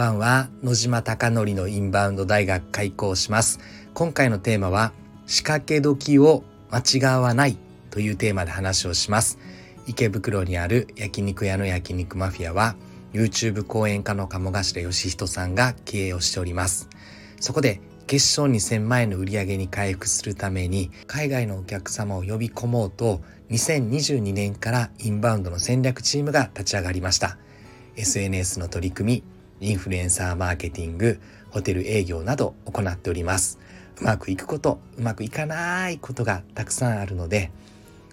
ばんは。野島貴則のインバウンド大学開校します。今回のテーマは仕掛け時を間違わないというテーマで話をします。池袋にある焼肉屋の焼肉マフィアは YouTube 講演家の鴨頭義人さんが経営をしております。そこで決勝2000万円の売り上げに回復するために海外のお客様を呼び込もうと2022年からインバウンドの戦略チームが立ち上がりました。SNS の取り組みインフルエンサーマーケティングホテル営業など行っております。うまくいくことうまくいかないことがたくさんあるので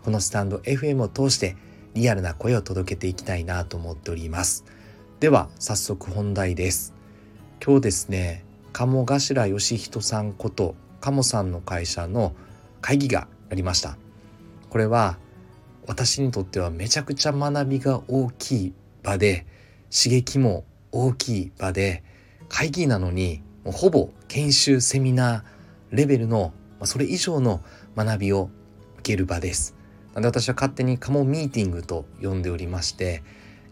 このスタンド FM を通してリアルな声を届けていきたいなと思っております。では早速本題です。今日ですね鴨頭義人さんこと鴨さんの会社の会議がありました。これは私にとってはめちゃくちゃ学びが大きい場で刺激も大きい場で会議なのにもうほぼ研修セミナーレベルのまそれ以上の学びを受ける場です。なので私は勝手にカモミーティングと呼んでおりまして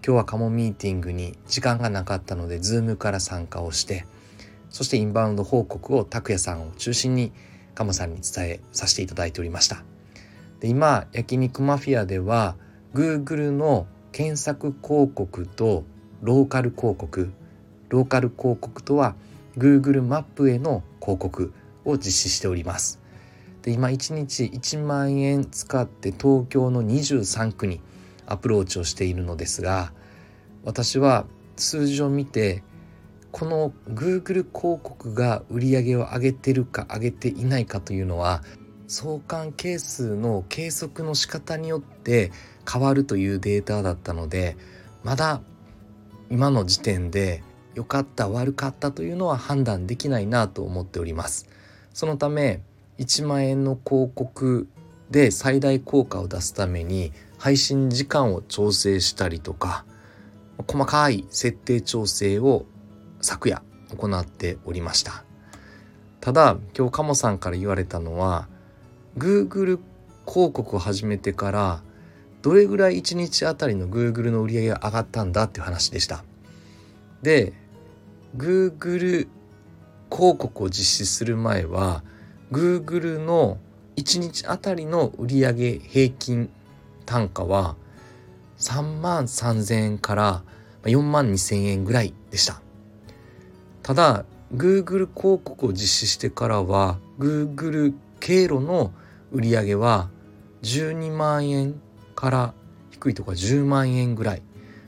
今日はカモミーティングに時間がなかったのでズームから参加をしてそしてインバウンド報告を拓也さんを中心にカモさんに伝えさせていただいておりました。で今焼肉マフィアでは Google の検索広告とローカル広告。ローカル広告とは Google マップへの広告を実施しております。で今1日1万円使って東京の23区にアプローチをしているのですが私は数字を見てこの Google 広告が売り上げを上げてるか上げていないかというのは相関係数の計測の仕方によって変わるというデータだったのでまだ今の時点で良かった悪かったというのは判断できないなと思っております。そのため1万円の広告で最大効果を出すために配信時間を調整したりとか細かい設定調整を昨夜行っておりました。ただ今日カモさんから言われたのは Google 広告を始めてからどれぐらい1日あたりの Google の売り上げが上がったんだっていう話でした。で Google 広告を実施する前は Google の1日あたりの売上平均単価は3万3000円から4万2000円ぐらいでした。ただ Google 広告を実施してからは Google 経路の売り上げは12万円から低いところ10万円ぐらい。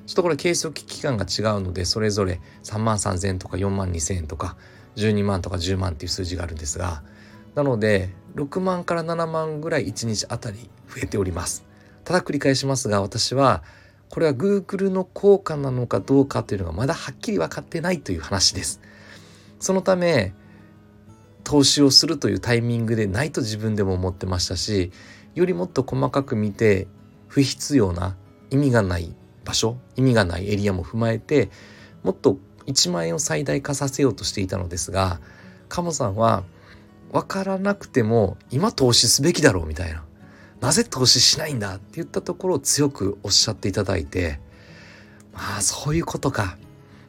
ちょっとこれ計測期間が違うのでそれぞれ3万3,000円とか4万2,000円とか12万とか10万っていう数字があるんですが。なので6万から7万ぐらい1日あたり増えております。ただ繰り返しますが私はこれは Google の効果なのかどうかというのがまだはっきり分かってないという話です。そのため投資をするというタイミングでないと自分でも思ってましたしよりもっと細かく見て不必要な意味がない場所意味がないエリアも踏まえてもっと1万円を最大化させようとしていたのですが鴨さんは分からなくても今投資すべきだろうみたいな。なぜ投資しないんだって言ったところを強くおっしゃっていただいてまあそういうことか。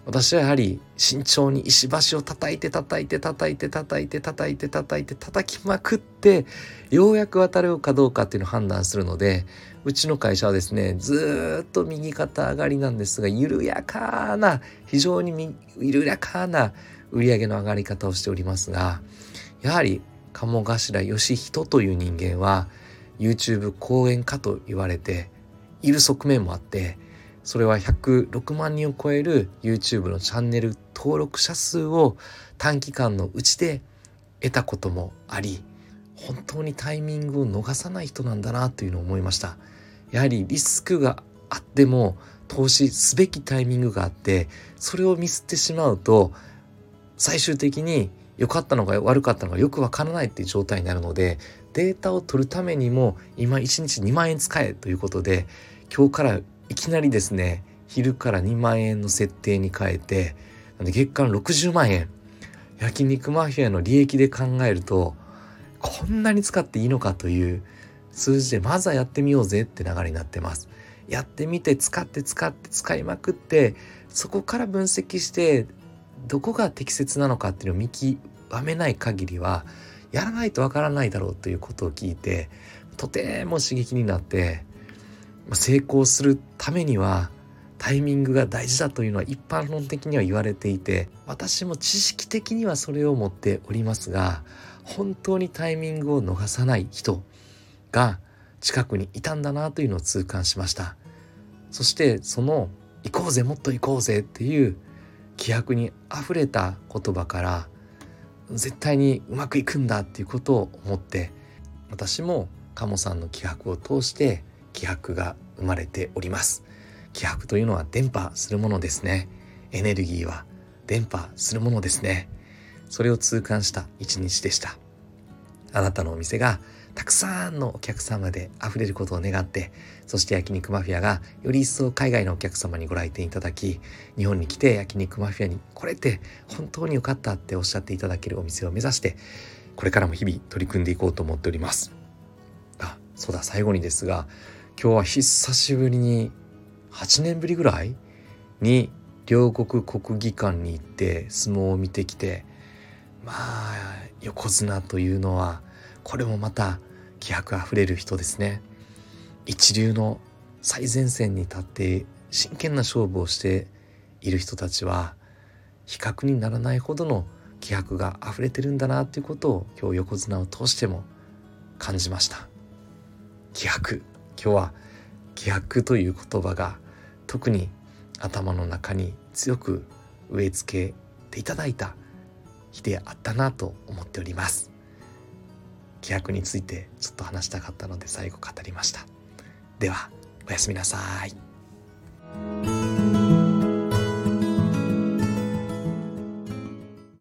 私はやはり慎重に石橋を叩いて叩いて叩いて叩いて叩いて叩いて叩きまくってようやく渡るかどうかっていうのを判断するのでうちの会社はですねずっと右肩上がりなんですが緩やかな非常に緩やかな売り上げの上がり方をしておりますがやはり鴨頭義人という人間は YouTube 講演家と言われている側面もあってそれは106万人を超える YouTube のチャンネル登録者数を短期間のうちで得たこともあり本当にタイミングを逃さない人なんだなというのを思いました。やはりリスクがあっても投資すべきタイミングがあってそれをミスってしまうと最終的に良かったのか悪かったのかよくわからないっていう状態になるのでデータを取るためにも今1日2万円使えということで今日からいきなりですね昼から2万円の設定に変えて月間60万円焼肉マフィアの利益で考えるとこんなに使っていいのかという数字でまずはやってみようぜって流れになってます。やってみて使って使って使いまくってそこから分析してどこが適切なのかっていうのを見極めない限りはやらないとわからないだろうということを聞いてとても刺激になって成功するためにはタイミングが大事だというのは一般論的には言われていて私も知識的にはそれを持っておりますが本当にタイミングを逃さない人が近くにいたんだなというのを痛感しました。そしてその「行こうぜもっと行こうぜ」っていう気迫にあふれた言葉から絶対にうまくいくんだっていうことを思って私も鴨さんの気迫を通して気迫が生まれております。気迫というのは伝播するものですね。エネルギーは伝播するものですね。それを痛感した一日でした。あなたのお店がたくさんのお客様で溢れることを願ってそして焼肉マフィアがより一層海外のお客様にご来店いただき日本に来て焼肉マフィアにこれて本当に良かったっておっしゃっていただけるお店を目指してこれからも日々取り組んでいこうと思っております。そうだ最後にですが今日は久しぶりに8年ぶりぐらいに両国国技館に行って相撲を見てきてまあ横綱というのはこれもまた気迫あふれる人ですね。一流の最前線に立って真剣な勝負をしている人たちは比較にならないほどの気迫が溢れてるんだなということを今日横綱を通しても感じました。気迫。今日は気迫という言葉が特に頭の中に強く植え付けていただいた日であったなと思っております。気迫についてちょっと話したかったので最後語りました。ではおやすみなさい。